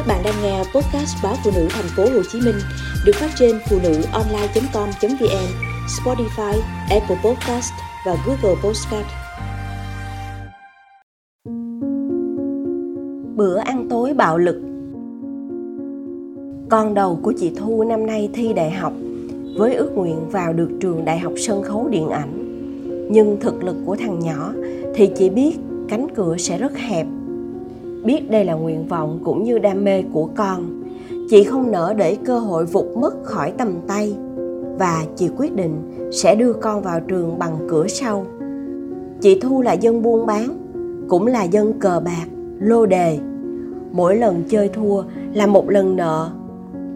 Các bạn đang nghe podcast báo phụ nữ thành phố Hồ Chí Minh được phát trên phụ nữ online.com.vn, Spotify, Apple Podcast và Google Podcast. Bữa ăn tối bạo lực Con đầu của chị Thu năm nay thi đại học với ước nguyện vào được trường Đại học Sân khấu Điện ảnh. Nhưng thực lực của thằng nhỏ thì chỉ biết cánh cửa sẽ rất hẹp biết đây là nguyện vọng cũng như đam mê của con. Chị không nỡ để cơ hội vụt mất khỏi tầm tay và chị quyết định sẽ đưa con vào trường bằng cửa sau. Chị thu là dân buôn bán, cũng là dân cờ bạc, lô đề. Mỗi lần chơi thua là một lần nợ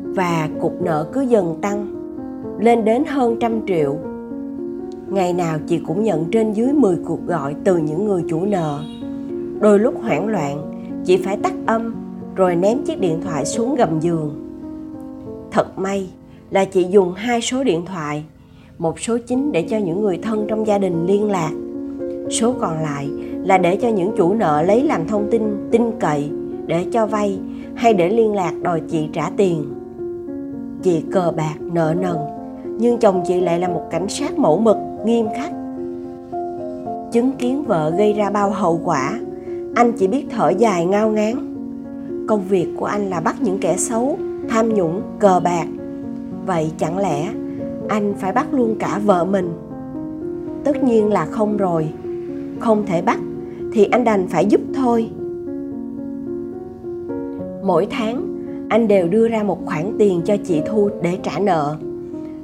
và cục nợ cứ dần tăng, lên đến hơn trăm triệu. Ngày nào chị cũng nhận trên dưới 10 cuộc gọi từ những người chủ nợ. Đôi lúc hoảng loạn chị phải tắt âm, rồi ném chiếc điện thoại xuống gầm giường. Thật may là chị dùng hai số điện thoại, một số chính để cho những người thân trong gia đình liên lạc. Số còn lại là để cho những chủ nợ lấy làm thông tin tin cậy, để cho vay hay để liên lạc đòi chị trả tiền. Chị cờ bạc, nợ nần, nhưng chồng chị lại là một cảnh sát mẫu mực, nghiêm khắc. Chứng kiến vợ gây ra bao hậu quả anh chỉ biết thở dài ngao ngán. Công việc của anh là bắt những kẻ xấu, tham nhũng, cờ bạc. Vậy chẳng lẽ anh phải bắt luôn cả vợ mình? Tất nhiên là không rồi. Không thể bắt thì anh đành phải giúp thôi. Mỗi tháng, anh đều đưa ra một khoản tiền cho chị thu để trả nợ.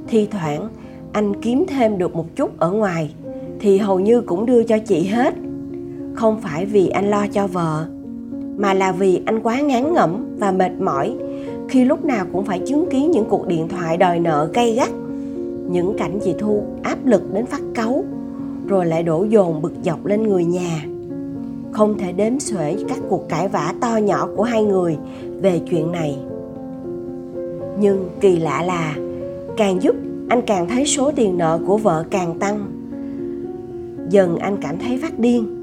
Thi thoảng, anh kiếm thêm được một chút ở ngoài thì hầu như cũng đưa cho chị hết không phải vì anh lo cho vợ, mà là vì anh quá ngán ngẩm và mệt mỏi. Khi lúc nào cũng phải chứng kiến những cuộc điện thoại đòi nợ gay gắt, những cảnh chị thu áp lực đến phát cáu, rồi lại đổ dồn bực dọc lên người nhà. Không thể đếm xuể các cuộc cãi vã to nhỏ của hai người về chuyện này. Nhưng kỳ lạ là, càng giúp anh càng thấy số tiền nợ của vợ càng tăng. Dần anh cảm thấy phát điên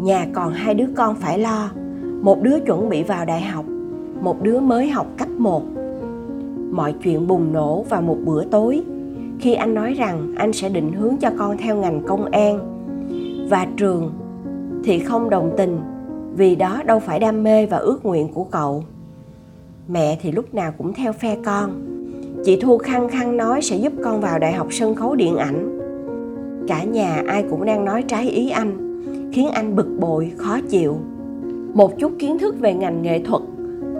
nhà còn hai đứa con phải lo. Một đứa chuẩn bị vào đại học, một đứa mới học cấp 1 mọi chuyện bùng nổ vào một bữa tối. Khi anh nói rằng anh sẽ định hướng cho con theo ngành công an và trường thì không đồng tình, vì đó đâu phải đam mê và ước nguyện của cậu. Mẹ thì lúc nào cũng theo phe con. Chị thu khăng khăng nói sẽ giúp con vào đại học sân khấu điện ảnh. Cả nhà ai cũng đang nói trái ý anh khiến anh bực bội, khó chịu. Một chút kiến thức về ngành nghệ thuật,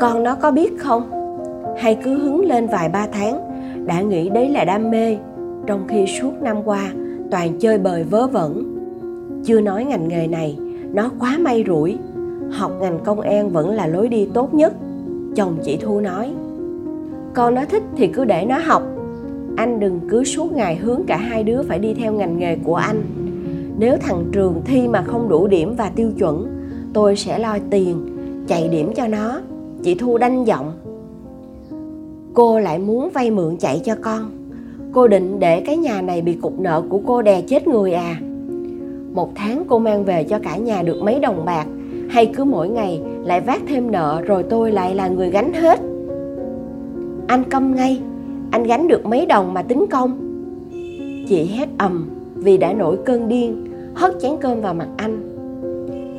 con nó có biết không? Hay cứ hứng lên vài ba tháng, đã nghĩ đấy là đam mê, trong khi suốt năm qua, toàn chơi bời vớ vẩn. Chưa nói ngành nghề này, nó quá may rủi. Học ngành công an vẫn là lối đi tốt nhất. Chồng chị thu nói, con nó thích thì cứ để nó học. Anh đừng cứ suốt ngày hướng cả hai đứa phải đi theo ngành nghề của anh nếu thằng trường thi mà không đủ điểm và tiêu chuẩn, tôi sẽ lo tiền, chạy điểm cho nó, chị thu đanh giọng. Cô lại muốn vay mượn chạy cho con. Cô định để cái nhà này bị cục nợ của cô đè chết người à. Một tháng cô mang về cho cả nhà được mấy đồng bạc, hay cứ mỗi ngày lại vác thêm nợ rồi tôi lại là người gánh hết. Anh câm ngay, anh gánh được mấy đồng mà tính công? Chị hét ầm vì đã nổi cơn điên, hất chén cơm vào mặt anh.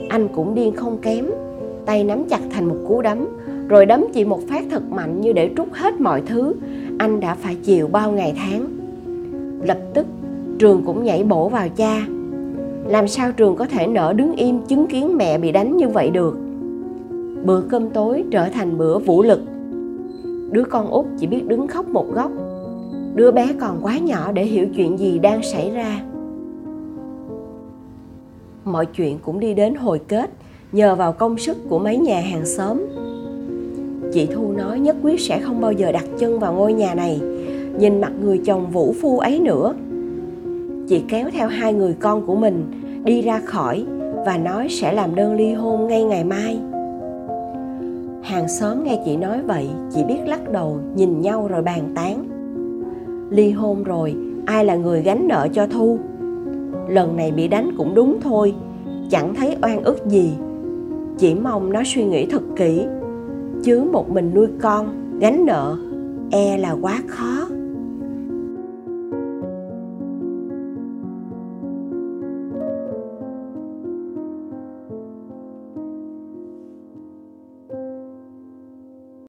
Anh cũng điên không kém, tay nắm chặt thành một cú đấm, rồi đấm chị một phát thật mạnh như để trút hết mọi thứ anh đã phải chịu bao ngày tháng. Lập tức, trường cũng nhảy bổ vào cha. Làm sao trường có thể nở đứng im chứng kiến mẹ bị đánh như vậy được? Bữa cơm tối trở thành bữa vũ lực. Đứa con út chỉ biết đứng khóc một góc đứa bé còn quá nhỏ để hiểu chuyện gì đang xảy ra. Mọi chuyện cũng đi đến hồi kết, nhờ vào công sức của mấy nhà hàng xóm. Chị thu nói nhất quyết sẽ không bao giờ đặt chân vào ngôi nhà này. Nhìn mặt người chồng vũ phu ấy nữa, chị kéo theo hai người con của mình đi ra khỏi và nói sẽ làm đơn ly hôn ngay ngày mai. Hàng xóm nghe chị nói vậy chỉ biết lắc đầu, nhìn nhau rồi bàn tán ly hôn rồi, ai là người gánh nợ cho thu? Lần này bị đánh cũng đúng thôi, chẳng thấy oan ức gì. Chỉ mong nó suy nghĩ thật kỹ chứ một mình nuôi con, gánh nợ e là quá khó.